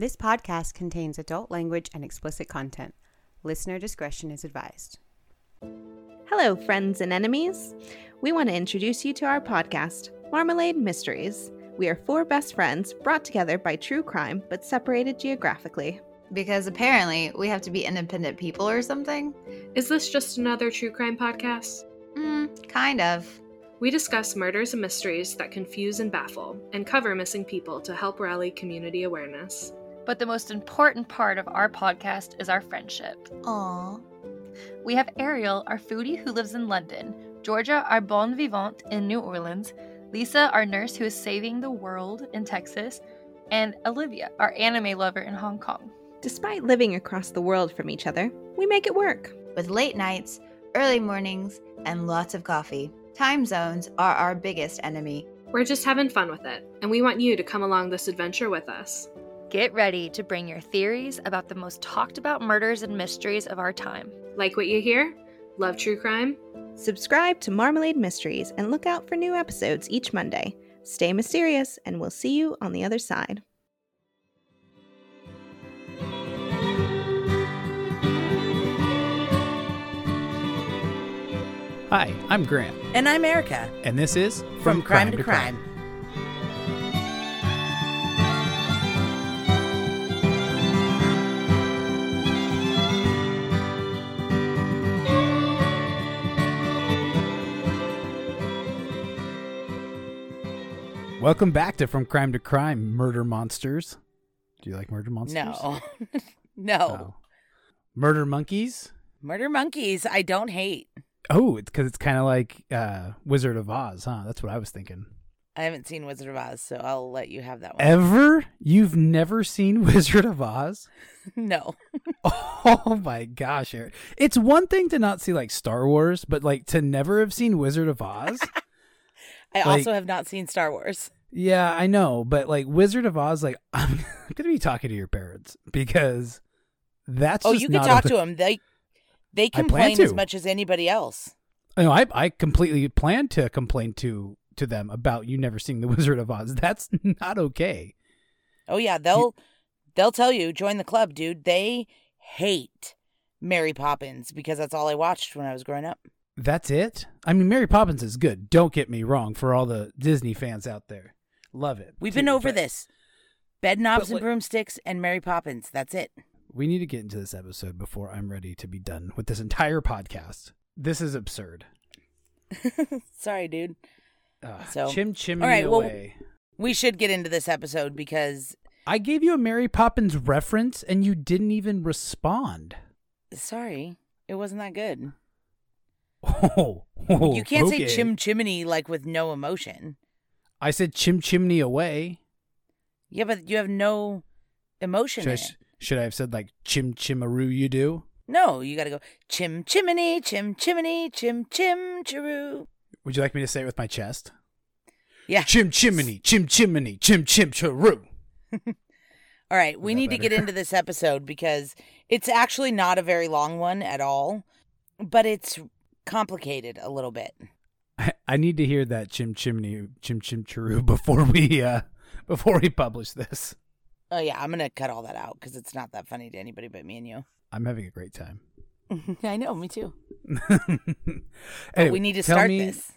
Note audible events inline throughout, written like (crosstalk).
This podcast contains adult language and explicit content. Listener discretion is advised. Hello, friends and enemies. We want to introduce you to our podcast, Marmalade Mysteries. We are four best friends brought together by true crime but separated geographically. Because apparently we have to be independent people or something? Is this just another true crime podcast? Mm, kind of. We discuss murders and mysteries that confuse and baffle, and cover missing people to help rally community awareness. But the most important part of our podcast is our friendship. Aww. We have Ariel, our foodie who lives in London, Georgia, our bon vivant in New Orleans, Lisa, our nurse who is saving the world in Texas, and Olivia, our anime lover in Hong Kong. Despite living across the world from each other, we make it work. With late nights, early mornings, and lots of coffee. Time zones are our biggest enemy. We're just having fun with it, and we want you to come along this adventure with us. Get ready to bring your theories about the most talked about murders and mysteries of our time. Like what you hear? Love true crime? Subscribe to Marmalade Mysteries and look out for new episodes each Monday. Stay mysterious, and we'll see you on the other side. Hi, I'm Grant, And I'm Erica and this is from, Crime, to Crime. Welcome back to From Crime to Crime, Murder Monsters. Do you like Murder Monsters? No, (laughs) no. Oh. Murder Monkeys? Murder monkeys, I don't hate. Oh, it's because it's kind of like uh, Wizard of Oz, huh? That's what I was thinking. I haven't seen Wizard of Oz, so I'll let you have that one. Ever? You've never seen (laughs) Wizard of Oz? (laughs) no. Oh my gosh, Eric. It's one thing to not see like Star Wars, but like to never have seen Wizard of Oz? I Like- also have not seen Star Wars. Yeah, I know, but like Wizard of Oz, like (laughs) I'm going to be talking to your parents because that's oh, you can talk to them. They they complain as much as anybody else. No, I I completely plan to complain to to them about you never seeing the (laughs) Wizard of Oz. That's not okay. Oh yeah, they'll they'll tell you join the club, dude. They hate Mary Poppins because that's all I watched when I was growing up. That's it. I mean, Mary Poppins is good. Don't get me wrong. For all the Disney fans out there, love it. We've too, been over but this. Bed knobs and broomsticks and Mary Poppins. That's it. We need to get into this episode before I'm ready to be done with this entire podcast. This is absurd. (laughs) Sorry, dude. Ugh, So- chim chimney all right, well- away. We should get into this episode because I gave you a Mary Poppins reference and you didn't even respond. sorry, it wasn't that good. Oh, (laughs) oh, you can't okay. say chim chimney like with no emotion. I said chim chimney away. Yeah, but you have no emotion Should I, it. should I have said like chim chimaroo you do? No, you got to go chim chimney, chim chimney, chim chim chiroo. Would you like me to say it with my chest? Yeah. Chim chimney, chim chimney, chim chim charoo. (laughs) All right, we need to get into this episode because it's actually not a very long one at all, but it's complicated a little bit. I, I need to hear that chim chimney, chim chim charoo (laughs) before we uh before we publish this. Oh yeah, I'm gonna cut all that out because it's not that funny to anybody but me and you. I'm having a great time. (laughs) I know, me too. (laughs) anyway, But we need to tell start me- this.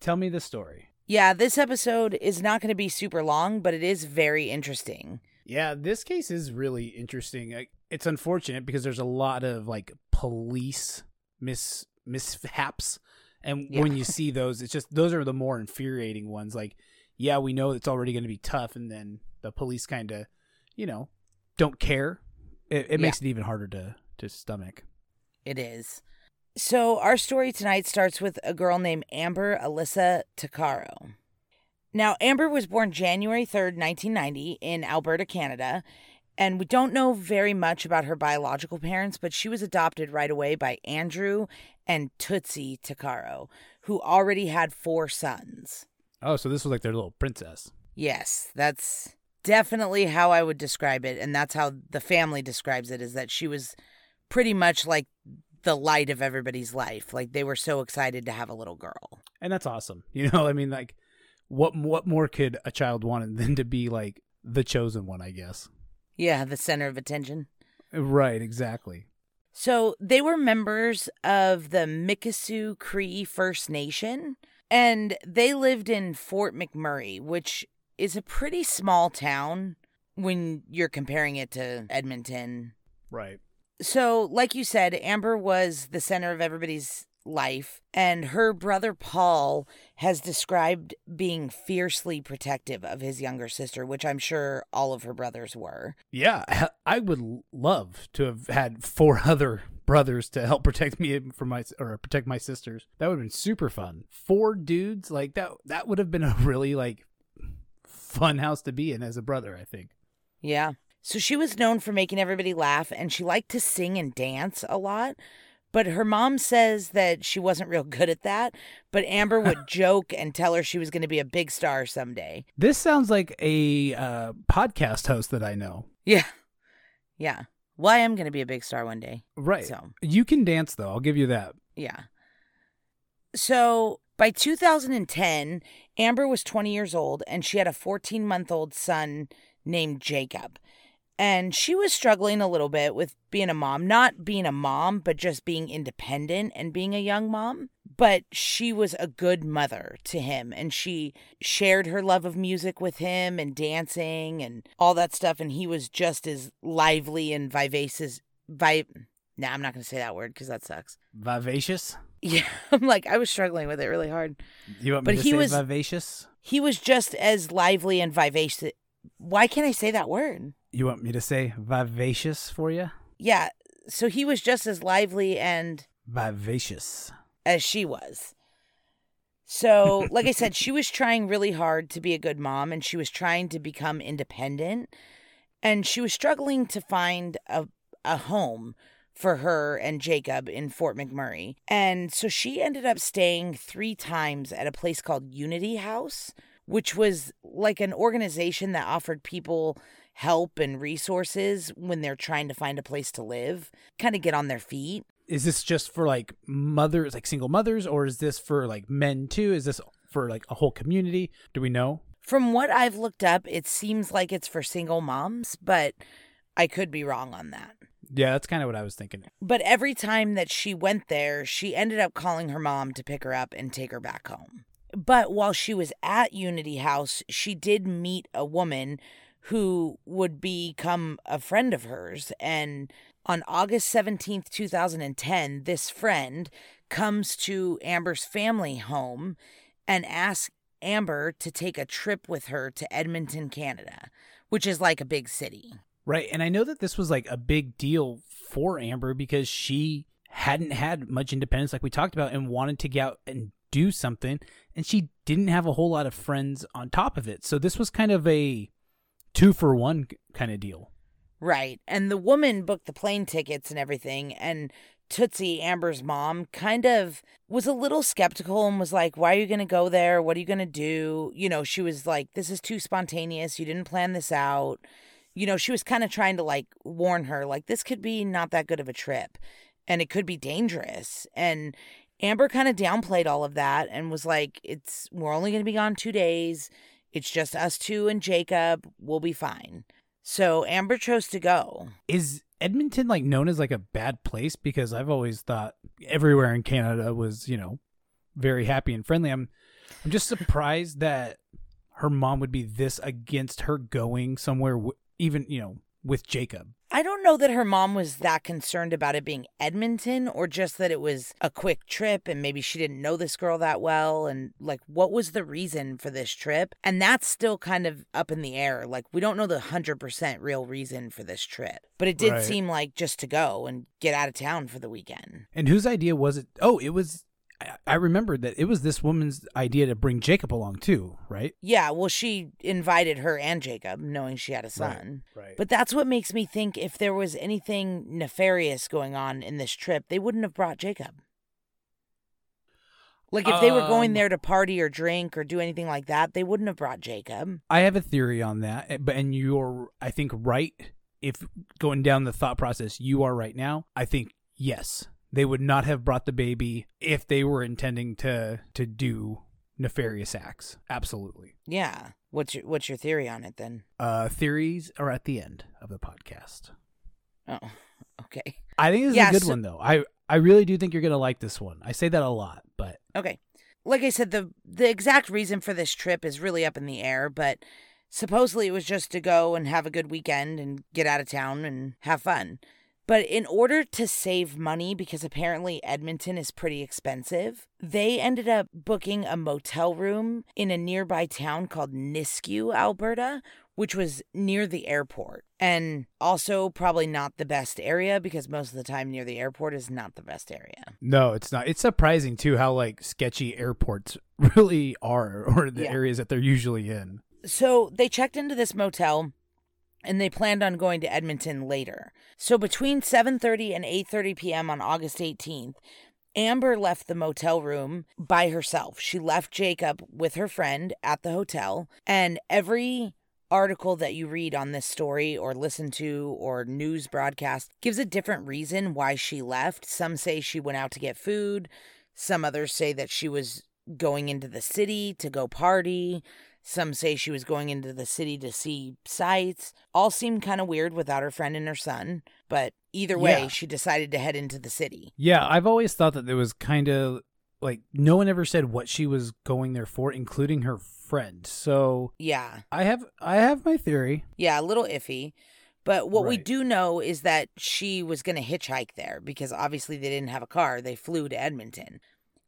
Tell me the story. Yeah, this episode is not going to be super long, but it is very interesting. Yeah, this case is really interesting. It's unfortunate because there's a lot of like police mis mishaps, and when you see those, it's just those are the more infuriating ones. Like, yeah, we know it's already going to be tough, and then the police kind of, you know, don't care. It, it Yeah. makes it even harder to to stomach. It is. So, our story tonight starts with a girl named Amber Alyssa Tuccaro. Now, Amber was born January 3rd, 1990, in Alberta, Canada. And we don't know very much about her biological parents, but she was adopted right away by Andrew and Tootsie Tuccaro, who already had four sons. Oh, so this was like their little princess. Yes, that's definitely how I would describe it. And that's how the family describes it is that she was pretty much like the light of everybody's life. Like they were so excited to have a little girl. and that's awesome. (laughs) You know, I mean, like, what what more could a child want than to be like the chosen one? I guess. Yeah, the center of attention. Right, exactly. So they were members of the Mikisew Cree First Nation, and they lived in Fort McMurray, which is a pretty small town when you're comparing it to Edmonton. Right. So, like you said, Amber was the center of everybody's life, and her brother Paul has described being fiercely protective of his younger sister, which I'm sure all of her brothers were. Yeah, (laughs) I would love to have had four (laughs) other brothers to help protect me from my or protect my sisters. That would have been super fun. Four dudes like that that would have been a really like fun house to be in as a brother, I think. Yeah. So she was known for making everybody laugh and she liked to sing and dance a lot. But her mom says that she wasn't real good at that. But Amber would (laughs) joke and tell her she was going to be a big star someday. This sounds like a uh, podcast host that I know. Yeah. Yeah. Well, I am going to be a big star one day. Right. So, You can dance, though. I'll give you that. yeah. So by 2010, Amber was 20 years old and she had a 14 month old son named Jacob. And she was struggling a little bit with being a mom, not being a mom, but just being independent and being a young mom. But she was a good mother to him and she shared her love of music with him and dancing and all that stuff. And he was just as lively and vivacious. Vi- nah, I'm not going to say that word because that sucks. Vivacious? (laughs) Yeah, I'm like, I was struggling with it really hard. You want me But to he say was- vivacious? He was just as lively and vivacious. Why can't I say that word? You want me to say vivacious for you? Yeah, so he was just as lively and Vivacious. as she was. So, (laughs) like I said, she was trying really hard to be a good mom and she was trying to become independent and she was struggling to find a a home for her and Jacob in Fort McMurray. And so she ended up staying 3 times at a place called Unity House, which was like an organization that offered people help and resources when they're trying to find a place to live, kind of get on their feet. Is this just for like mothers, like single mothers, or is this for like men too? Is this for like a whole community? Do we know? From what I've looked up, it seems like it's for single moms, but I could be wrong on that. Yeah, that's kind of what I was thinking. But every time that she went there, she ended up calling her mom to pick her up and take her back home. But while she was at Unity House, she did meet a woman who would become a friend of hers. And on August 17th, 2010, this friend comes to Amber's family home and asks Amber to take a trip with her to Edmonton, Canada, which is like a big city. Right. And I know that this was like a big deal for Amber because she hadn't had much independence, like we talked about, and wanted to get out and do something. And she didn't have a whole lot of friends on top of it. So this was kind of a two for one kind of deal. Right. And the woman booked the plane tickets and everything. And Tootsie, Amber's mom, kind of was a little skeptical and was like, Why are you going to go there? What are you going to do? You know, she was like, This is too spontaneous. You didn't plan this out. You know, she was kind of trying to like warn her, like, this could be not that good of a trip and it could be dangerous. And Amber kind of downplayed all of that and was like, It's, we're only going to be gone two days. It's just us two and Jacob. We'll be fine. So Amber chose to go. Is Edmonton like known as like a bad place? Because I've always thought everywhere in Canada was, you know, very happy and friendly. I'm I'm just surprised that her mom would be this against her going somewhere even, you know, with Jacob. I don't know that her mom was that concerned about it being Edmonton or just that it was a quick trip and maybe she didn't know this girl that well. And like, what was the reason for this trip? And that's still kind of up in the air. Like, we don't know the 100% real reason for this trip, but it did Right. seem like just to go and get out of town for the weekend. And whose idea was it? Oh, it was I, I remembered that it was this woman's idea to bring Jacob along too, right? Yeah, well, she invited her and Jacob, knowing she had a son. Right. But that's what makes me think if there was anything nefarious going on in this trip, they wouldn't have brought Jacob. Like if they were going Um, there to party or drink or do anything like that, they wouldn't have brought Jacob. I have a theory on that, eh, but and you're I think right. If going down the thought process, you are right now. I think yes, they would not have brought the baby if they were intending to to do nefarious acts. Absolutely. Yeah. What's your what's your theory on it then? Uh, theories are at the end of the podcast. Oh, (laughs) okay. I think this is a good so- one though. I I really do think you're gonna like this one. I say that a lot, but Okay. Like I said, the the exact reason for this trip is really up in the air, but supposedly it was just to go and have a good weekend and get out of town and have fun. But in order to save money, because apparently Edmonton is pretty expensive, they ended up booking a motel room in a nearby town called Nisku, Alberta, which was near the airport. And also probably not the best area because most of the time near the airport is not the best area. no, it's not. It's surprising too how like sketchy airports (laughs) really are, or the Yeah. areas that they're usually in. So they checked into this motel and they planned on going to Edmonton later. So between 7:30 and 8:30 p.m. on August 18th, Amber left the motel room by herself. She left Jacob with her friend at the hotel, and every article that you read on this story or listen to or news broadcast gives a different reason why she left. Some say she went out to get food, some others say that she was going into the city to go party. Some say she was going into the city to see sights. All seemed kind of weird without her friend and her son, but either way, Yeah. she decided to head into the city. Yeah, I've always thought that there was kind of like no one ever said what she was going there for, including her friend. So Yeah. I have I have my theory. Yeah, a little iffy. But what we do know is that she was going to hitchhike there because obviously they didn't have a car. They flew to Edmonton.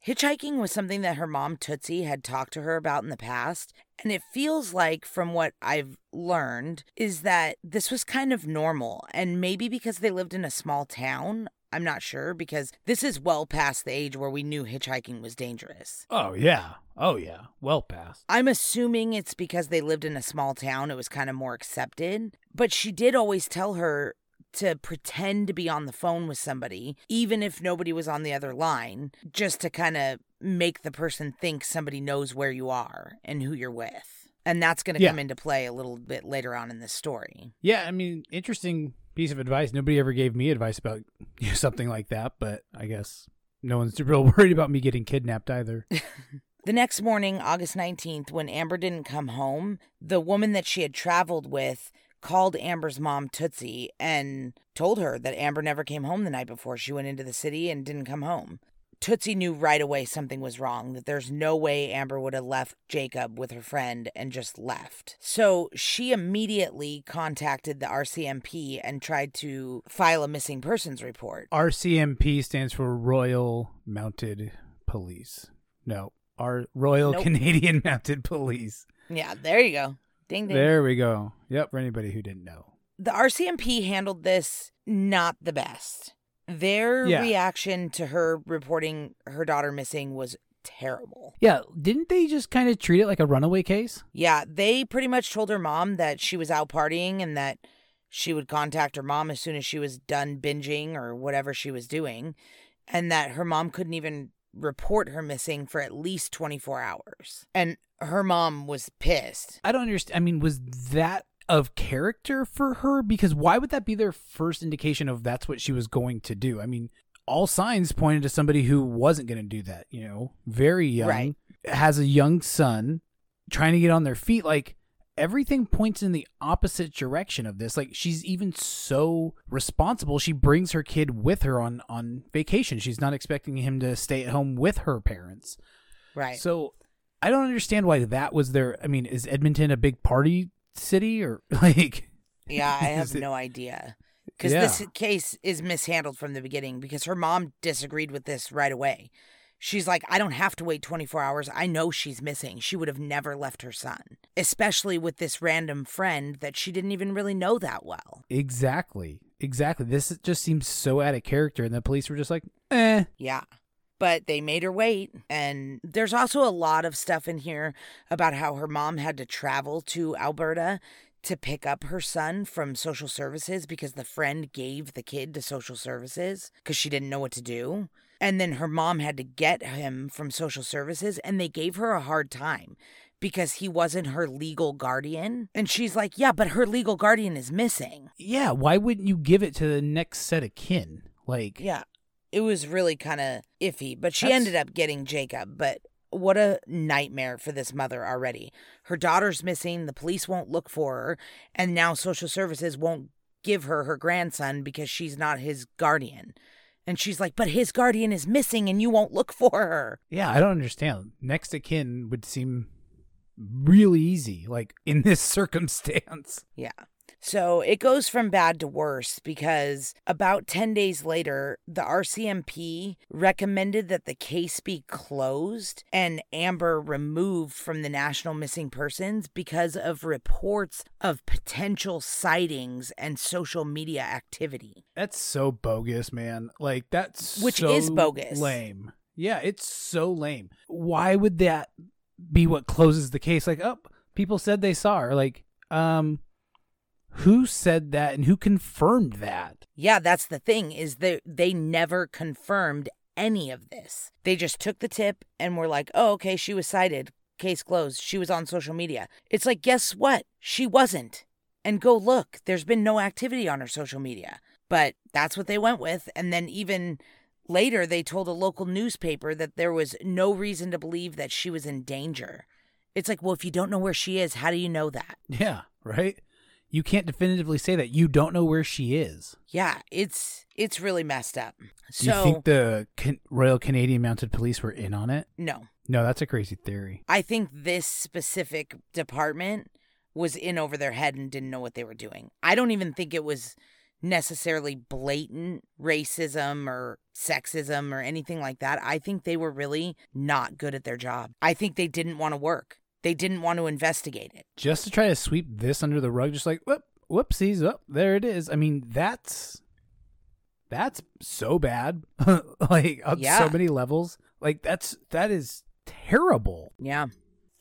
Hitchhiking was something that her mom, Tootsie, had talked to her about in the past. And it feels like, from what I've learned, is that this was kind of normal. And maybe because they lived in a small town, I'm not sure, because this is well past the age where we knew hitchhiking was dangerous. Oh yeah. Oh yeah. Well past. I'm assuming it's because they lived in a small town, it was kind of more accepted. But she did always tell her to pretend to be on the phone with somebody, even if nobody was on the other line, just to kind of make the person think somebody knows where you are and who you're with. And that's going to Yeah. come into play a little bit later on in this story. Yeah, I mean, interesting piece of advice. Nobody ever gave me advice about (laughs) something like that, but I guess no one's (laughs) real worried about me getting kidnapped either. (laughs) The next morning, August 19th, when Amber didn't come home, the woman that she had traveled with called Amber's mom, Tootsie, and told her that Amber never came home the night before. She went into the city and didn't come home. Tootsie knew right away something was wrong, that there's no way Amber would have left Jacob with her friend and just left. So she immediately contacted the RCMP and tried to file a missing persons report. RCMP stands for Royal Mounted Police. No, our Royal Nope. Canadian (laughs) Mounted Police. Yeah, there you go. Ding ding. There we go. Yep, for anybody who didn't know. the RCMP handled this not the best. Their Yeah. reaction to her reporting her daughter missing was terrible. Yeah, didn't they just kind of treat it like a runaway case? Yeah, they pretty much told her mom that she was out partying and that she would contact her mom as soon as she was done binging or whatever she was doing, and that her mom couldn't even report her missing for at least 24 hours. And her mom was pissed. I don't understand. I mean, was that of character for her? Because why would that be their first indication of that's what she was going to do? I mean, all signs pointed to somebody who wasn't going to do that, you know, very young, Right. has a young son, trying to get on their feet. Like, everything points in the opposite direction of this. Like, she's even so responsible. She brings her kid with her on, on vacation. She's not expecting him to stay at home with her parents. Right. So I don't understand why that was their. I mean, is Edmonton a big party city or (laughs) like? Yeah, I have it- no idea. Because Yeah. this case is mishandled from the beginning because her mom disagreed with this right away. She's like, I don't have to wait 24 hours. I know she's missing. She would have never left her son, especially with this random friend that she didn't even really know that well. Exactly. Exactly. This just seems so out of character, and the police were just like, eh. Yeah. But they made her wait. And there's also a lot of stuff in here about how her mom had to travel to Alberta to pick up her son from social services because the friend gave the kid to social services because she didn't know what to do. And then her mom had to get him from social services and they gave her a hard time because he wasn't her legal guardian. And she's like, Yeah, but her legal guardian is missing. Yeah. Why wouldn't you give it to the next set of kin? Like, Yeah. It was really kind of iffy, but she That's- ended up getting Jacob. But what a nightmare for this mother already. Her daughter's missing, the police won't look for her, and now social services won't give her her grandson because she's not his guardian. And she's like, but his guardian is missing and you won't look (laughs) for her. Yeah, I don't understand. Next of kin would seem really easy, like in this (laughs) circumstance. Yeah. So it goes from bad to worse because about 10 days later, the RCMP recommended that the case be closed and Amber removed from the National Missing Persons because of reports of potential sightings and social media activity. That's so bogus, man. Like that's Which so is bogus. Lame. Yeah, it's so lame. Why would that be what closes the case? Like, oh, people said they saw her. Like, um, who said that and who confirmed that? Yeah, that's the thing is that they never confirmed any of this. They just took the tip and were like, "Oh, okay, she was sighted. Case closed. She was on social media." It's like, "Guess what? She wasn't." And go look. There's been no activity on her social media. But that's what they went with and then even later they told a local newspaper that there was no reason to believe that she was in danger. It's like, "Well, if you don't know where she is, how do you know that?" Yeah, right? You can't definitively say that. You don't know where she is. Yeah, it's it's really messed up. Do So you think the Can- Royal Canadian Mounted Police were in on it? no. No, that's a crazy theory. I think this specific department was in over their head and didn't know what they were doing. I don't even think it was necessarily blatant racism or sexism or anything like that. I think they were really not good at their job. I think they didn't want to work. They didn't want to investigate it. Just to try to sweep this under the rug, just like whoop, whoopsies, oh, there it is. I mean, that's that's so bad, (laughs) like on Yeah. so many levels. Like that's that is terrible. Yeah.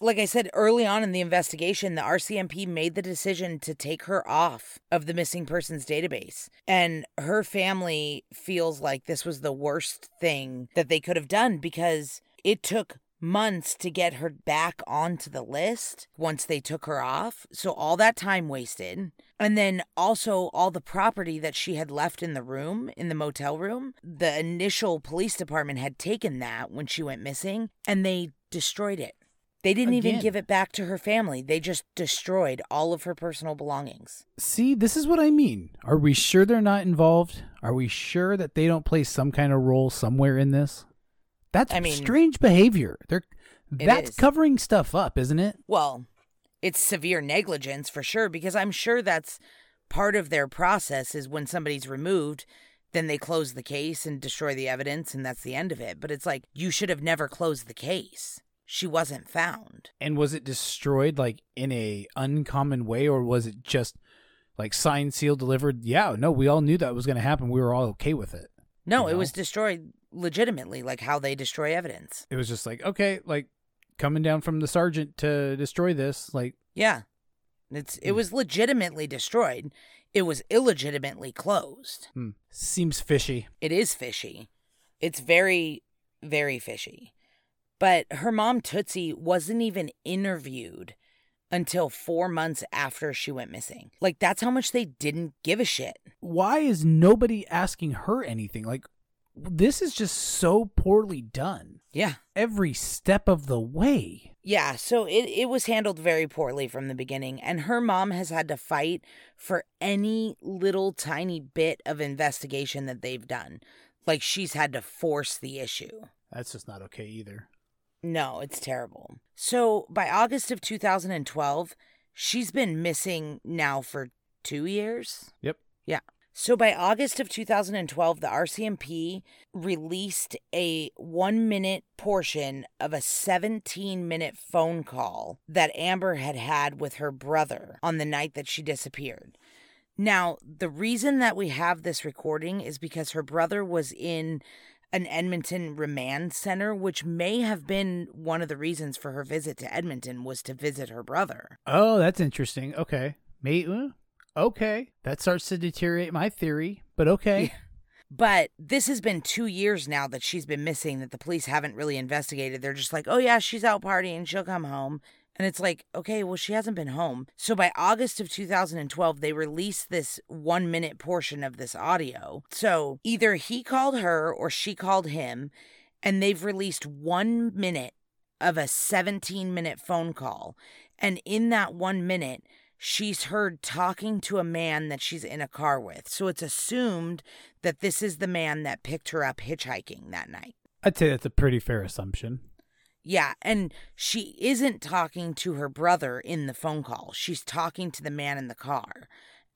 Like I said early on in the investigation, the RCMP made the decision to take her off of the missing persons database. And her family feels like this was the worst thing that they could have done because it took months to get her back onto the list once they took her off. So all that time wasted. And then also all the property that she had left in the room, in the motel room, the initial police department had taken that when she went missing and they destroyed it. They didn't even give it back to her family. They just destroyed all of her personal belongings. See, this is what I mean. Are we sure they're not involved? Are we sure that they don't play some kind of role somewhere in this? That's I mean- strange behavior. They're that's covering stuff up, isn't it? Well, it's severe negligence for sure because I'm sure that's part of their process is when somebody's removed, then they close the case and destroy the evidence and that's the end of it. But it's like you should have never closed the case. She wasn't found. And was it destroyed like in a uncommon way, or was it just like signed, sealed, delivered? Yeah, no, we all knew that was going to happen. We were all okay with it. No, You it was destroyed legitimately, like how they destroy evidence. It was just like, okay, like coming down from the sergeant to destroy this. Like, Yeah. It's it Hmm. was legitimately destroyed. It was illegitimately closed. hmm, seems fishy. It is fishy. It's very, very fishy. But her mom, Tootsie, wasn't even interviewed until four months after she went missing. Like, that's how much they didn't give a shit. Why is nobody asking her anything? Like, this is just so poorly done. Yeah. Every step of the way. Yeah, so it, it was handled very poorly from the beginning, and her mom has had to fight for any little tiny bit of investigation that they've done. Like, she's had to force the issue. That's just not okay either. No, it's terrible. So by August of 2012, she's been missing now for two years. Yep. Yeah. So by August of 2012, the RCMP released a one minute portion of a 17 minute phone call that Amber had had with her brother on the night that she disappeared. Now, the reason that we have this recording is because her brother was in an Edmonton remand center, which may have been one of the reasons for her visit to Edmonton was to visit her brother. Oh, that's interesting. Okay. May uh, okay. That starts to deteriorate my theory, but okay. But this has been two years now that she's been missing that the police haven't really investigated. They're just like, oh, yeah, she's out partying. She'll come home. And it's like, okay, well, she hasn't been home. So by August of 2012, they released this one minute portion of this audio. So either he called her or she called him, and they've released one minute of a 17 minute phone call. And in that one minute, she's heard talking to a man that she's in a car with. So it's assumed that this is the man that picked her up hitchhiking that night. I'd say that's a pretty fair assumption. Yeah, and she isn't talking to her brother in the phone call. She's talking to the man in the car,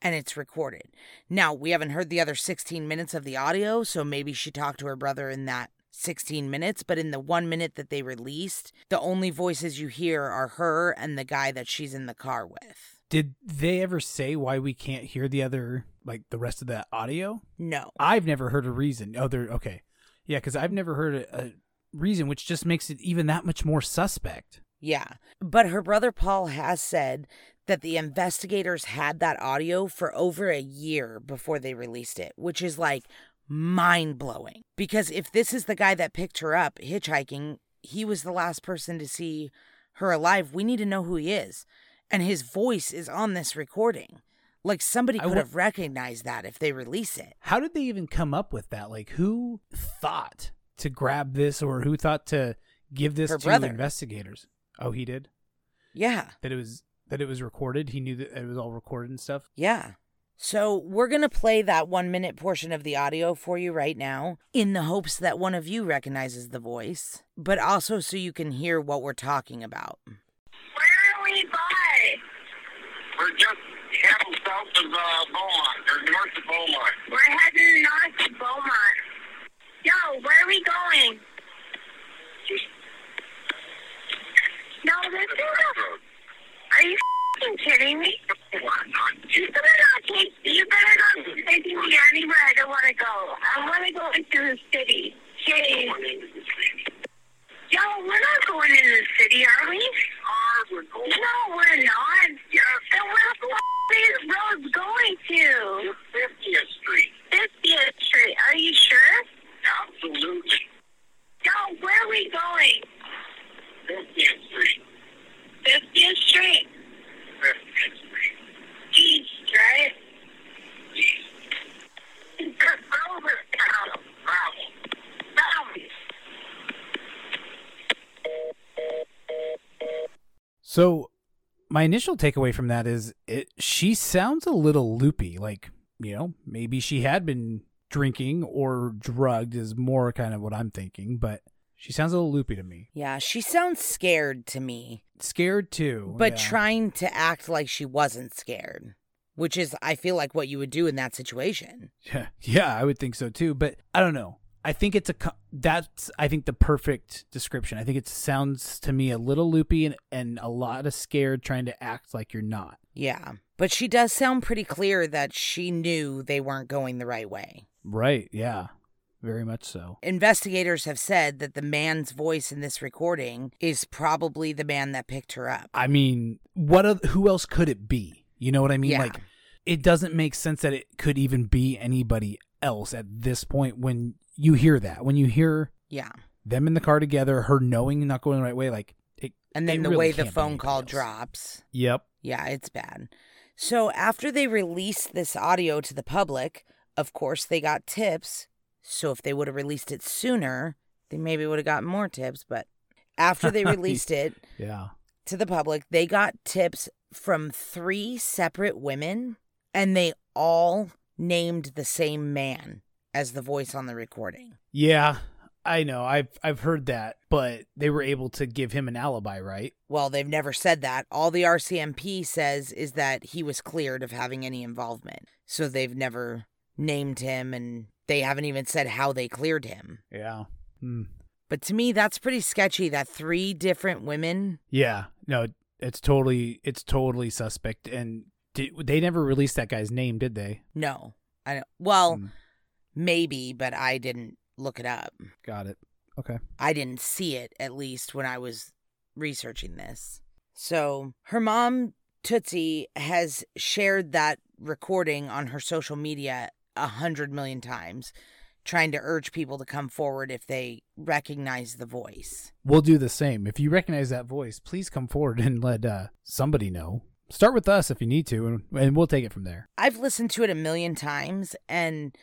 and it's recorded. Now, we haven't heard the other 16 minutes of the audio, so maybe she talked to her brother in that 16 minutes, but in the one minute that they released, the only voices you hear are her and the guy that she's in the car with. Did they ever say why we can't hear the other, like the rest of that audio? No. I've never heard a reason. Oh, they're okay. Yeah, because I've never heard a, a reason, which just makes it even that much more suspect. Yeah. But her brother Paul has said that the investigators had that audio for over a year before they released it, which is like mind blowing. Because if this is the guy that picked her up hitchhiking, he was the last person to see her alive. We need to know who he is. And his voice is on this recording. Like somebody could wa- have recognized that if they release it. How did they even come up with that? Like, who thought to grab this or who thought to give this Her to brother. investigators? Oh, he did? Yeah. That it was that it was recorded? He knew that it was all recorded and stuff? Yeah. So we're going to play that one minute portion of the audio for you right now in the hopes that one of you recognizes the voice, but also so you can hear what we're talking about. Where are we by? We're just heading south of uh, Beaumont, or north of Beaumont. We're heading north of Beaumont. Yo, where are we going? No, this is a... Are you f***ing kidding me? You better not take... You better not be taking me anywhere I don't want to go. I want to go into the city. Jeez. Yo, we're not going into the city, are we? going. No, we're not. Yes. Then where the f- these roads going to? 50th Street. 50th Street. Are you sure? Absolutely. Yo, where are we going? 50th Street. 50th Street? 50th Street. East, right? East. Over town. Bravo. Bravo. So, my initial takeaway from that is it she sounds a little loopy, like, you know, maybe she had been drinking or drugged is more kind of what I'm thinking, but she sounds a little loopy to me. Yeah, she sounds scared to me, Scared too. but yeah. trying to act like she wasn't scared, which is, I feel like, what you would do in that situation. Yeah, (laughs) yeah, I would think so too. But I don't know. I think it's a that's I think the perfect description. I think it sounds to me a little loopy and, and a lot of scared, trying to act like you're not. Yeah. But she does sound pretty clear that she knew they weren't going the right way. Right? Yeah, very much so. Investigators have said that the man's voice in this recording is probably the man that picked her up. I mean, what? oth- who else could it be? You know what I mean? Yeah. Like, it doesn't make sense that it could even be anybody else at this point. When you hear that, when you hear Yeah. them in the car together, her knowing not going the right way, like, it, And then the really way the phone call else. drops. Yep. Yeah, it's bad. So after they released this audio to the public, of course, they got tips. So if they would have released it sooner, they maybe would have gotten more tips. But after they (laughs) released it Yeah. to the public, they got tips from three separate women, and they all named the same man as the voice on the recording. Yeah, I know. I've I've heard that, but they were able to give him an alibi, right? Well, they've never said that. All the RCMP says is that he was cleared of having any involvement. So they've never named him and they haven't even said how they cleared him. Yeah. Hmm. But to me, that's pretty sketchy that three different women. Yeah. No, it's totally it's totally suspect and did, they never released that guy's name, did they? No. I don't. Well, Hmm. Maybe, but I didn't look it up. Got it. Okay. I didn't see it, at least when I was researching this. So her mom, Tootsie, has shared that recording on her social media a hundred million times, trying to urge people to come forward if they recognize the voice. We'll do the same. If you recognize that voice, please come forward (laughs) and let uh, somebody know. Start with us if you need to, and, and we'll take it from there. I've listened to it a million times, and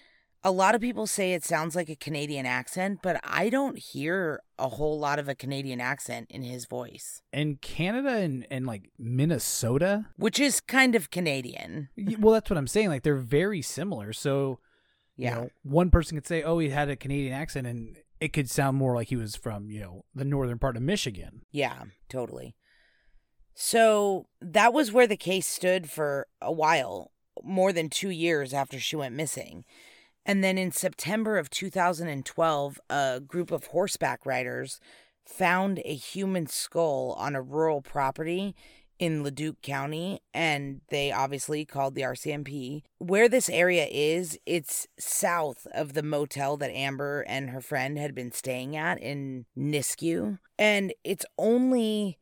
A lot of people say it sounds like a Canadian accent, but I don't hear a whole lot of a Canadian accent in his voice, And Canada and, and like Minnesota, which is kind of Canadian. well, that's what I'm saying. Like they're very similar. So, you Yeah. know, one person could say, "Oh, he had a Canadian accent," and it could sound more like he was from, you know, the northern part of Michigan. Yeah, totally. So that was where the case stood for a while, more than two years after she went missing. And then in September of 2012, a group of horseback riders found a human skull on a rural property in Leduc County, and they obviously called the RCMP. Where this area is, it's south of the motel that Amber and her friend had been staying at in Nisku, and it's only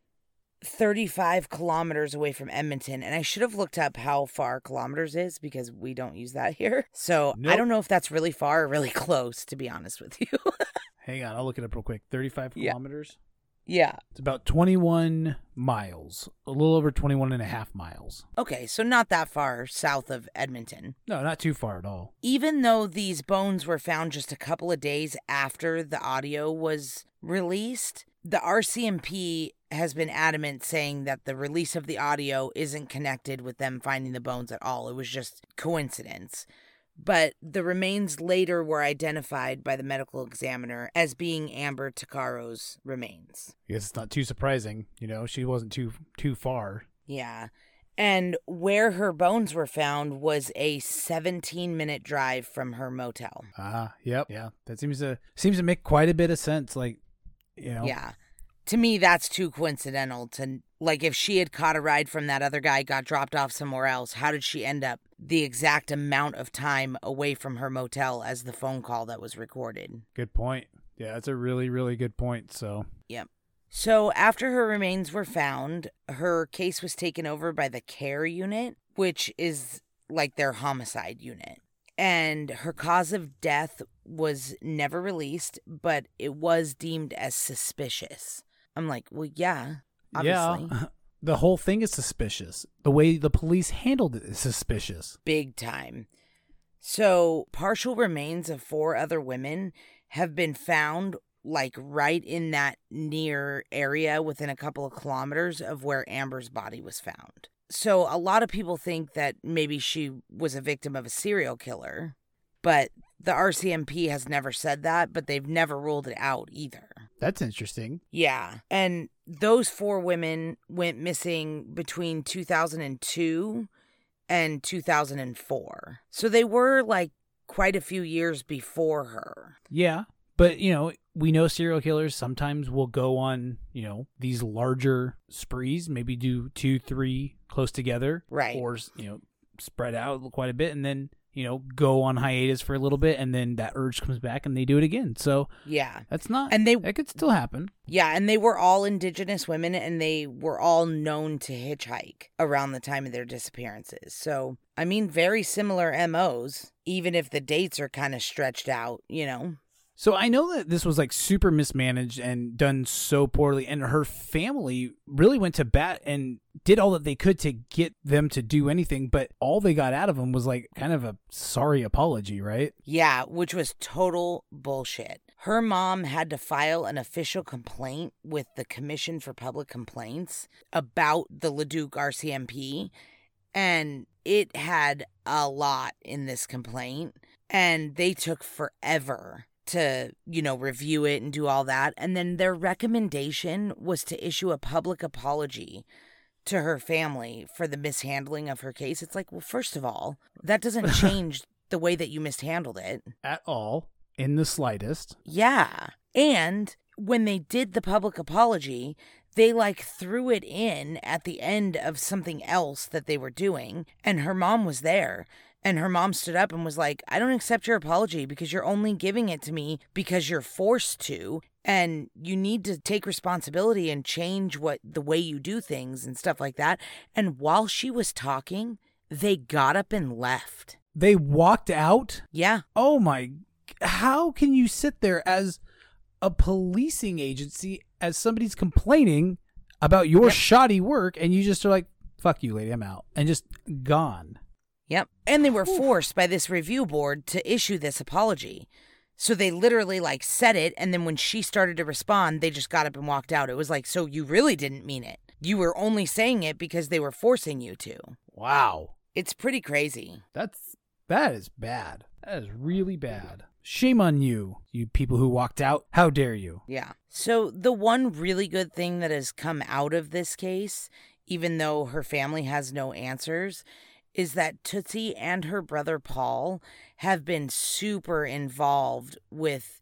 35 kilometers away from Edmonton. And I should have looked up how far kilometers is because we don't use that (laughs) here. So I don't know if that's really far or really (laughs) close, to be honest with you. (laughs) Hang on, I'll look it up real quick. 35 Yeah. kilometers. yeah. It's about 21 miles, a little over 21 and a half miles. Okay, so not that far south of Edmonton. No, not too far at all. Even though these bones were found just a couple of days after the audio was released, the RCMP has been adamant saying that the release of the audio isn't connected with them finding the bones at all. It was just coincidence. But the remains later were identified by the medical examiner as being Amber Tuccaro's remains. I guess it's not too surprising. You know, she wasn't too too far. Yeah. And where her bones were found was a 17 minute drive from her motel. Ah, yep, yeah. That seems to seems to make quite a bit of sense. Like, you know, Yeah. To me, that's too coincidental to, like, if she had caught a ride from that other guy, got dropped off somewhere else, how did she end up the exact amount of time away from her motel as the phone call that was recorded? good point. Yeah, that's a really really good point. So, Yep. So, after her remains were found, her case was taken over by the KARE unit, which is like their homicide unit. And her cause of death was never released, but it was deemed as suspicious. I'm like, well, yeah, obviously. yeah, (laughs) the whole thing is suspicious. The way the police handled it is suspicious. Big time. So, partial remains of four other women have been found, like right in that near area within a couple of kilometers of where Amber's body was found. So, a lot of people think that maybe she was a victim of a serial killer, but the RCMP has never said that, but they've never ruled it out either. That's interesting. Yeah. And those four women went missing between 2002 and 2004. So they were like quite a few years before her. Yeah, but you know, we know serial killers sometimes will go on, you know, these larger sprees, maybe do two, three close together, Right. Or you know, spread out quite a bit, and then you know, go on hiatus for a little bit, and then that urge comes back, and they do it again. So Yeah. that's not, And they that could still happen. yeah, and they were all indigenous women and they were all known to hitchhike around the time of their disappearances. So, I mean, very similar MOs, even if the dates are kind of stretched out, you know. So I know that this was like super mismanaged and done so poorly, and her family really went to bat and did all that they could to get them to do anything, but all they got out of them was like kind of a sorry apology, right? Yeah, which was total bullshit. Her mom had to file an official complaint with the Commission for Public Complaints about the Leduc RCMP, and it had a lot in this complaint, and they took forever to, you know, review it and do all that. And then their recommendation was to issue a public apology to her family for the mishandling of her case. It's like, well, first of all, that doesn't (laughs) change the way that you mishandled it. At all, in the slightest. Yeah. And when they did the public apology, they like threw it in at the end of something else that they were doing. And her mom was there. And her mom stood up and was like, I don't accept your apology because you're only giving it to me because you're forced to. And you need to take responsibility and change what the way you do things and stuff like that. And while she was talking, they got up and left. They walked out. Yeah. Oh my! How can you sit there as a policing agency as somebody's complaining about your Yep. shoddy work, and you just are like, "Fuck you, lady, I'm out," and just gone. Yep. And they were forced by this review board to issue this apology. So they literally like said it and then when she started to respond, they just got up and walked out. It was like, so you really didn't mean it. You were only saying it because they were forcing you to. Wow. It's pretty crazy. That's that is bad. That is really bad. Shame on you, you people who walked out. How dare you? Yeah. So the one really good thing that has come out of this case, even though her family has no answers, is that Tootsie and her brother Paul have been super involved with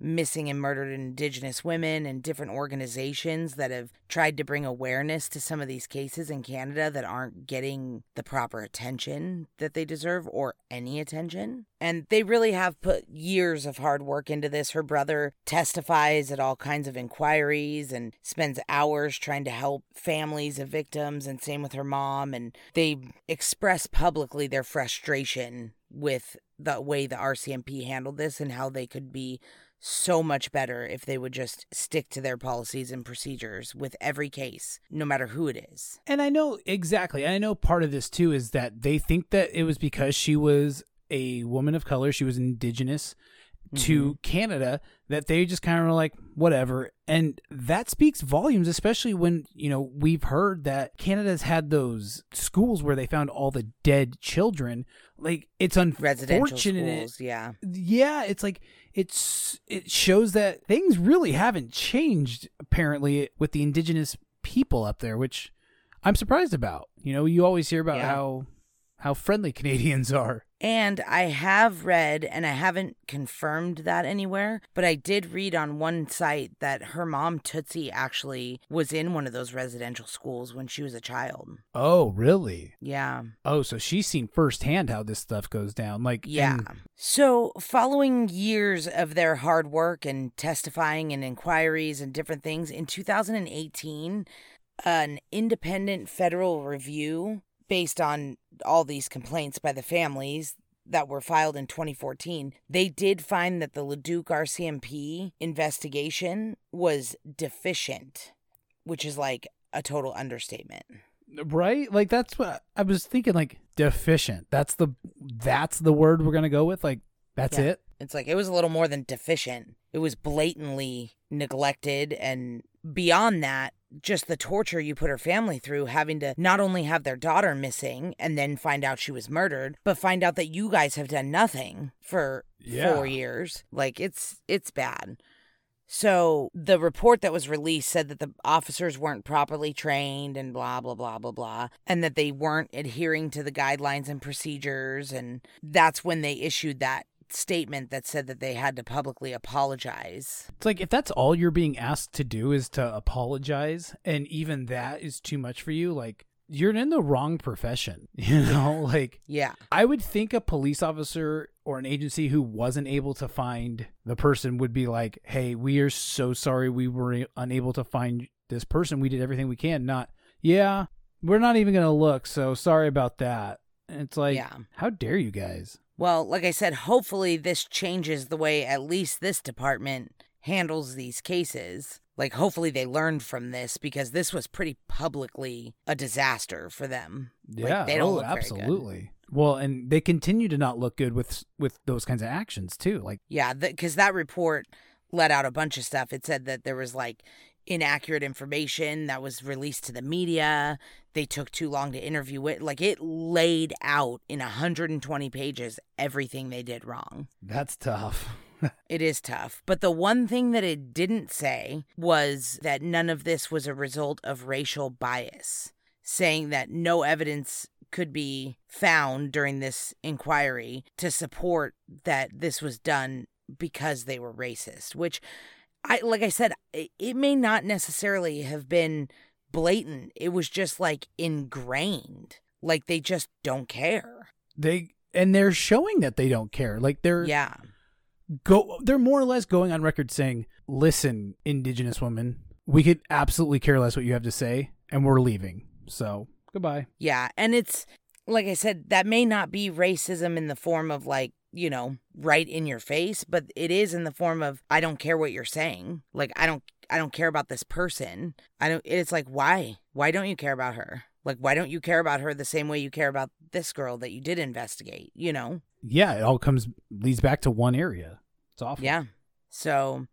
missing and murdered indigenous women and different organizations that have tried to bring awareness to some of these cases in Canada that aren't getting the proper attention that they deserve or any attention. And they really have put years of hard work into this. Her brother testifies at all kinds of inquiries and spends hours trying to help families of victims, and same with her mom. And they express publicly their frustration with the way the RCMP handled this and how they could be so much better if they would just stick to their policies and procedures with every case, no matter who it is. And I know exactly. I know part of this too is that they think that it was because she was a woman of color, she was indigenous to mm-hmm. Canada that they just kind of were like whatever and that speaks volumes especially when you know we've heard that Canada's had those schools where they found all the dead children like it's unfortunate. Residential schools, yeah. yeah it's like it's it shows that things really haven't changed apparently with the indigenous people up there which i'm surprised about you know you always hear about Yeah. how how friendly (laughs) canadians are And I have read, and I haven't confirmed that anywhere, but I did read on one site that her mom, Tootsie, actually was in one of those residential schools when she was a child. oh really Yeah. oh so she's seen firsthand how this stuff goes down like Yeah. and- So, following years of their hard work and testifying and inquiries and different things, in 2018, an independent federal review based on all these complaints by the families that were filed in 2014, they did find that the Leduc RCMP investigation was deficient, which is like a total understatement. right like that's what i was thinking like deficient that's the that's the word we're gonna go with like that's Yeah. it It's like it was a little more than deficient. It was blatantly neglected and beyond that, just the torture you put her family through having to not only have their daughter missing and then find out she was murdered, but find out that you guys have done nothing for Yeah. 4 years. Like it's it's bad. So the report that was released said that the officers weren't properly trained and blah blah blah blah blah and that they weren't adhering to the guidelines and procedures and that's when they issued that statement that said that they had to publicly apologize. It's like if that's all you're being asked to do is to apologize, and even that is too much for you, like you're in the wrong profession. (laughs) You know, like Yeah. I would think a police officer or an agency who wasn't able to find the person would be like, "Hey, we are so sorry we were unable to find this person. We did everything we can." Not, "Yeah, we're not even going to look, so sorry about that." And it's like, Yeah. how dare you guys? Well, like I said, hopefully this changes the way at least this department handles these cases. Like, hopefully they learned from this because this was pretty publicly a disaster for them. Like, Yeah, they don't oh, look very good. absolutely. Well, and they continue to not look good with with those kinds of actions too. Like, Yeah, because that report let out a bunch of stuff. It said that there was like inaccurate information that was released to the media. They took too long to interview it. Like it laid out in 120 pages everything they did wrong. that's tough. (laughs) It is tough. But the one thing that it didn't say was that none of this was a result of racial bias, saying that no evidence could be found during this inquiry to support that this was done because they were racist, which I like I said it, it may not necessarily have been blatant. It was just like ingrained. Like they just don't care. they and they're showing that they don't care. Like they're Yeah. go they're more or less going on record saying, "Listen, indigenous woman, we could absolutely care less what you have to say and we're leaving." So, goodbye. Yeah, and it's like I said, that may not be racism in the form of like, you know, right in your face, but it is in the form of I don't care what you're saying. Like I don't I don't care about this person. I don't it's like why? Why don't you care about her? Like, why don't you care about her the same way you care about this girl that you did investigate? You know? Yeah, it all comes leads back to one area. It's awful. Yeah. So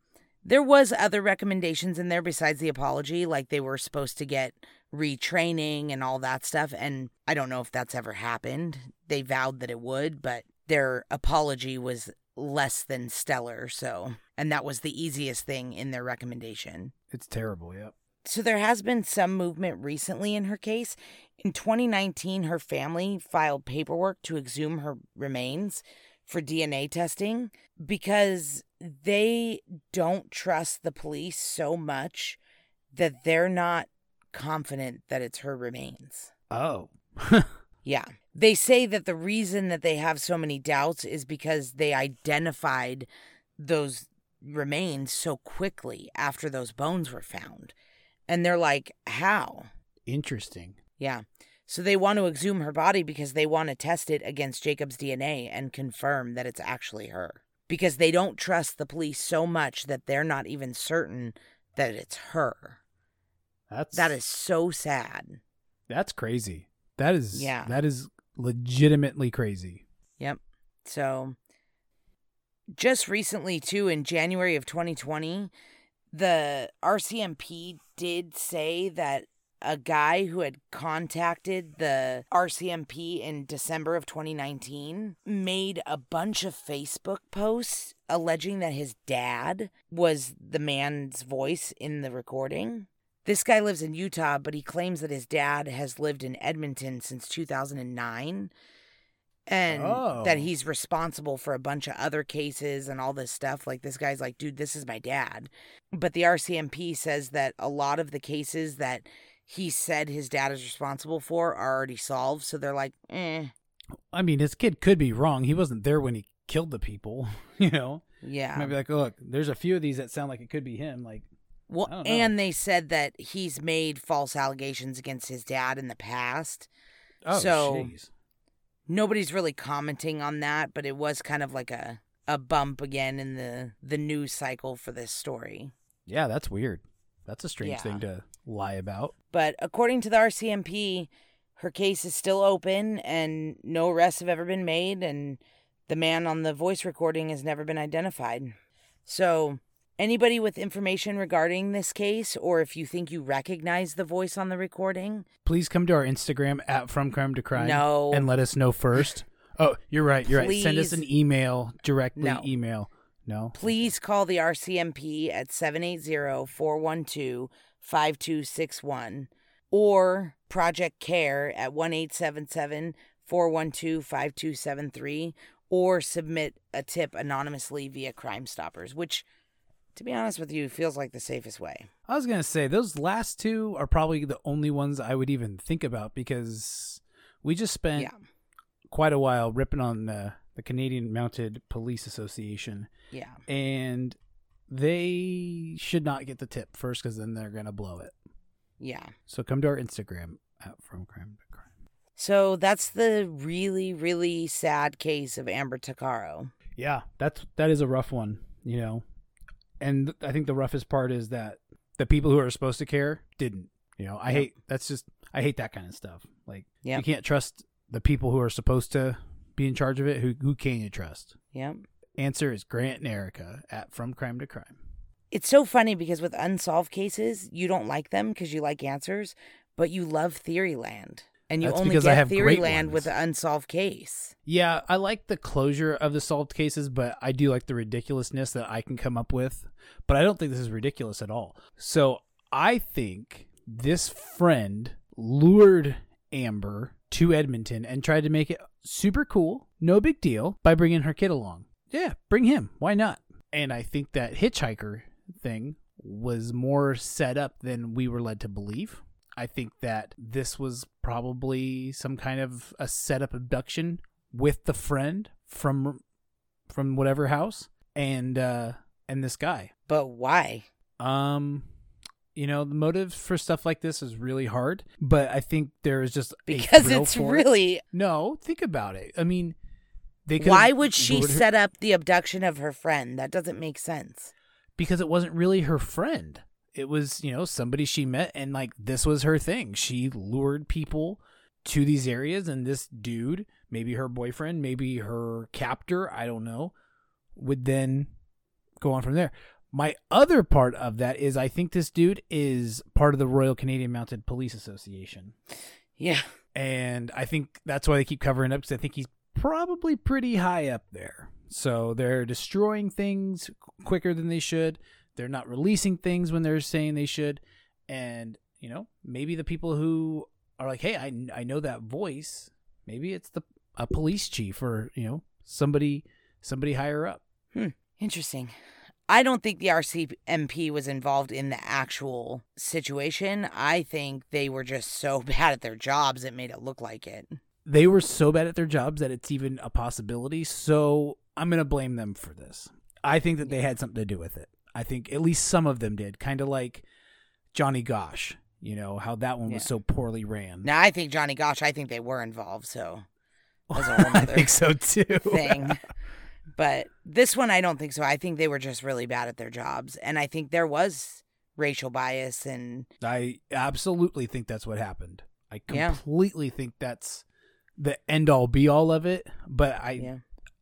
there was other recommendations in there besides the apology, like they were supposed to get retraining and all that stuff. And I don't know if that's ever happened. They vowed that it would, but their apology was less than stellar. So, and that was the easiest thing in their recommendation. It's terrible. Yep. So there has been some movement recently in her case. In 2019, her family filed paperwork to exhume her remains for DNA testing because they don't trust the police so much that they're not confident that it's her remains. Oh. (laughs) Yeah. They say that the reason that they have so many doubts is because they identified those remains so quickly after those bones were found. And they're like, how? Interesting. Yeah. So they want to exhume her body because they want to test it against Jacob's DNA and confirm that it's actually her. Because they don't trust the police so much that they're not even certain that it's her. That's That is so sad. that's crazy. That is Yeah. That is legitimately crazy. Yep. So just recently too in January of 2020, the RCMP did say that a guy who had contacted the RCMP in December of 2019 made a bunch of Facebook posts alleging that his dad was the man's voice in the recording. This guy lives in Utah, but he claims that his dad has lived in Edmonton since 2009 and Oh. that he's responsible for a bunch of other cases and all this stuff. Like, this guy's like, dude, this is my dad. But the RCMP says that a lot of the cases that he said his dad is responsible for are already solved. So they're like, eh, I mean, his kid could be wrong. He wasn't there when he killed the people. (laughs) You know, yeah. might be like, oh, look, there's a few of these that sound like it could be him. Like, Well, I don't know. and they said that he's made false allegations against his dad in the past. oh, So- jeez. Nobody's really commenting on that, but it was kind of like a a bump again in the the news cycle for this story. Yeah, that's weird. That's a strange Yeah. thing to lie about. But according to the RCMP, her case is still open and no arrests have ever been made and the man on the voice recording has never been identified. So, anybody with information regarding this case or if you think you recognize the voice on the recording, Please come to our Instagram at From Crime to Crime. No. and let us know first. (laughs) oh, you're right. You're right. Send us Please. an email directly. No. Email. No. please call the RCMP at 780-412-5261 or Project KARE at 1-877-412-5273 or submit a tip anonymously via Crime Stoppers, which to be honest with you feels like the safest way. I was gonna say those last two are probably the only ones I would even think about because we just spent Yeah. quite a while ripping on the the Canadian Mounted Police Association, Yeah. and they should not get the tip first because then they're gonna blow it. Yeah. So come to our Instagram at From Crime to Crime. So that's the really really sad case of Amber Tuccaro. Yeah, that's that is a rough one, you know. And I think the roughest part is that the people who are supposed to care didn't. You know, I Yep. hate that's just I hate that kind of stuff. Like Yep. you can't trust the people who are supposed to be in charge of it. Who who can you trust? Yep. Answer is Grant and Erica at From Crime to Crime. It's so funny because with unsolved cases, you don't like them because you like answers, but you love Theoryland. And you That's only because I get have great Theoryland ones. with an unsolved case. Yeah, I like the closure of the solved cases, but I do like the ridiculousness that I can come up with. But I don't think this is ridiculous at all. So I think this friend lured Amber to Edmonton and tried to make it super cool, no big deal, by bringing her kid along. Yeah, bring him. Why not? And I think that hitchhiker thing was more set up than we were led to believe. I think that this was probably some kind of a setup abduction with the friend from from whatever house and uh and this guy. But why? Um you know, the motive for stuff like this is really hard, but I think there is just Because it's for it. really. No, think about it. I mean, they Why would she lured her- set up the abduction of her friend? That doesn't make sense. because it wasn't really her friend. It was, you know, somebody she met and like this was her thing. She lured people to these areas and this dude, maybe her boyfriend, maybe her captor, I don't know, would then go on from there. My other part of that is I think this dude is part of the Royal Canadian Mounted Police Association. Yeah. And I think that's why they keep covering up because I think he's probably pretty high up there. So they're destroying things quicker than they should. They're not releasing things when they're saying they should. And, you know, maybe the people who are like, hey, I, I know that voice, maybe it's the a police chief or, you know, somebody somebody higher up. Hmm. Interesting. I don't think the RCMP was involved in the actual situation. I think they were just so (laughs) bad at their jobs it made it look like it. They were so bad at their jobs that it's even a possibility. So I'm going to blame them for this. I think that they had something to do with it. I think at least some of them did, kind of like Johnny Gosch, you know, how that one was so poorly ran. Now I think Johnny Gosch, I think they were involved, so (laughs) that's a whole I think so too. thing. (laughs) But this one I don't think so. I think they were just really bad at their jobs. And I think there was racial bias and I absolutely think that's what happened. I Yeah. completely think that's the end all be all of it. But I yeah.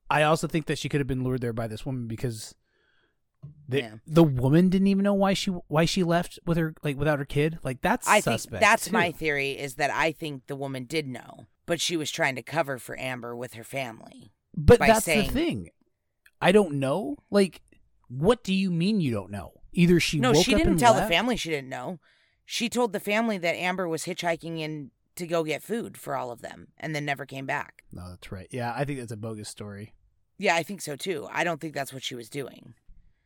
I also think that she could have been lured there by this woman because the Yeah. the woman didn't even know why she why she left with her like without her kid. Like that's I suspect. think that's too. my theory is that I think the woman did know, but she was trying to cover for Amber with her family. But that's saying- the thing. I don't know. Like, what do you mean you don't know? Either she no, she didn't tell left- the family she didn't know. She told the family that Amber was hitchhiking in to go get food for all of them and then never came back. No, that's right. Yeah, I think that's a bogus story. Yeah, I think so too. I don't think that's what she was doing.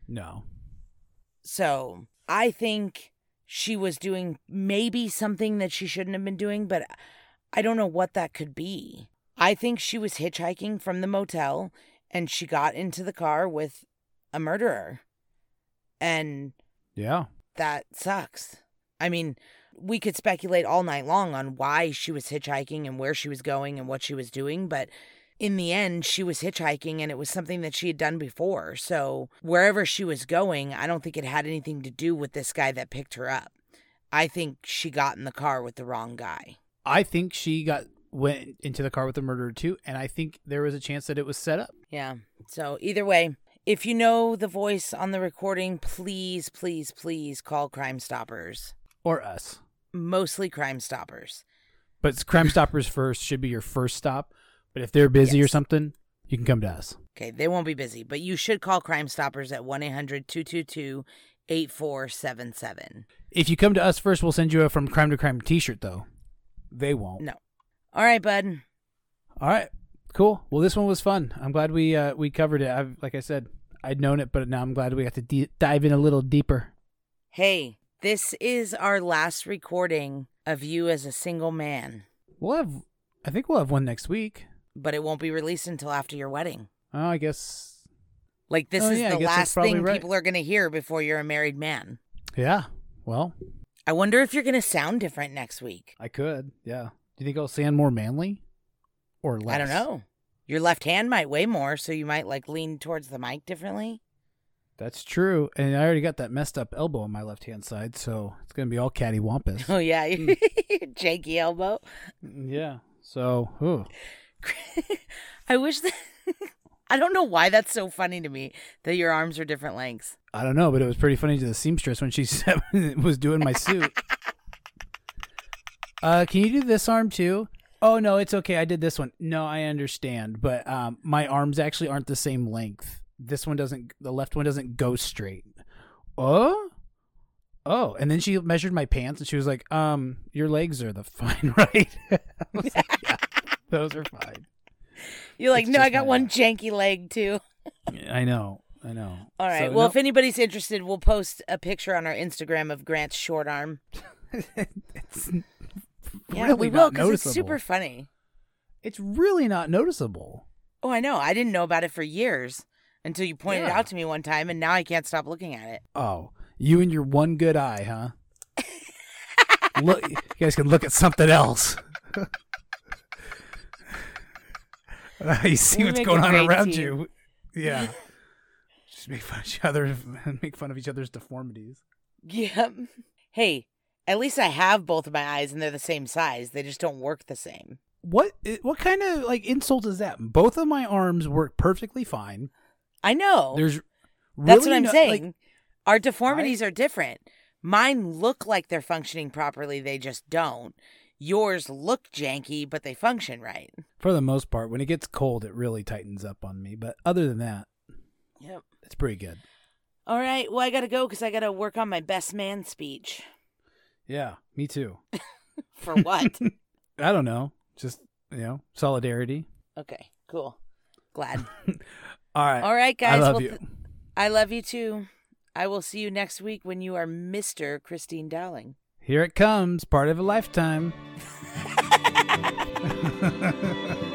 No. So I think she was doing maybe something that she shouldn't have been doing, but I don't know what that could be. I think she was hitchhiking from the motel and she got into the car with a murderer. And Yeah. that sucks. I mean, we could speculate all night long on why she was hitchhiking and where she was going and what she was doing, but in the end, she was hitchhiking and it was something that she had done before. So, wherever she was going, I don't think it had anything to do with this guy that picked her up. I think she got in the car with the wrong guy. I think she got went into the car with the murderer too, and I think there was a chance that it was set up. Yeah. So, either way, if you know the voice on the recording, please, please, please call Crime Stoppers. Or us. Mostly Crime Stoppers. But Crime Stoppers first should be your first stop. But if they're busy or something, you can come to us. Okay, they won't be busy, but you should call Crime Stoppers at 1 800 222 8477. If you come to us first, we'll send you a from crime to crime t-shirt though. They won't. No. All right, bud. All right. Cool. Well, this one was fun. I'm glad we uh we covered it. I've like I said, I'd known it, but now I'm glad we got to de- dive in a little deeper. Hey, this is our last recording of you as a single man, We'll have I think we'll have one next week. But it won't be released until after your wedding. Oh, I guess Like, this Oh, is yeah, the last thing right. people are going to hear before you're a married man. yeah. Well, I wonder if you're going to sound different next week. I could. Yeah. Do you think I'll sound more manly or less? I don't know. Your left hand might weigh more, so you might like lean towards the mic differently. That's true. And I already got that messed up elbow on my left hand side, so it's gonna be all cattywampus. (laughs) Oh yeah, (laughs) janky (laughs) elbow. yeah. So, ooh. (laughs) I wish that. (laughs) I don't know why that's so funny to me that your arms are different lengths. I don't know, but it was pretty funny to the seamstress when she (laughs) said, was doing my suit. uh, can you do this arm too? Oh no, it's okay. I did this one. No, I understand, but um, my arms actually aren't the same length. This one doesn't. The left one doesn't go straight. Oh, oh, and then she measured my pants and she was like, "Um, your legs are the fine, right?" I was like, "Yeah, (laughs) those are fine." You're like, It's no, I just got my one arm." janky leg too. I know, I know. All right. So, well, no- if anybody's interested, we'll post a picture on our Instagram of Grant's short arm. (laughs) it's Yeah, really we will not because it's noticeable. super funny. It's really not noticeable. Oh, I know. I didn't know about it for years until you pointed it Yeah. out to me one time, and now I can't stop looking at it. Oh, you and your one good eye, huh? (laughs) look, you guys can look at something else. (laughs) you see We what's going on around team. you. (laughs) Yeah. Just make fun of each other, (laughs) make fun of each other's deformities. Yep. Hey, at least I have both of my eyes and they're the same size. They just don't work the same. What eh, what kind of like insult is that? Both of my arms work perfectly fine. I know. There's That's what I'm no- saying. like, Our deformities are different. Mine look like they're functioning properly, they just don't. Yours look janky, but they function right. for the most part, when it gets cold, it really tightens up on me. But other than that, Yep. it's pretty good. All right. Well, I got to go because I got to work on my best man speech. Yeah, me too. (laughs) For what? (laughs) I don't know. Just you know, solidarity. okay, cool. Glad. (laughs) All right. All right, guys. I love well, you. th- I love you too. I will see you next week when you are Mr. Christine Dowling. Here it comes, part of a lifetime. (laughs)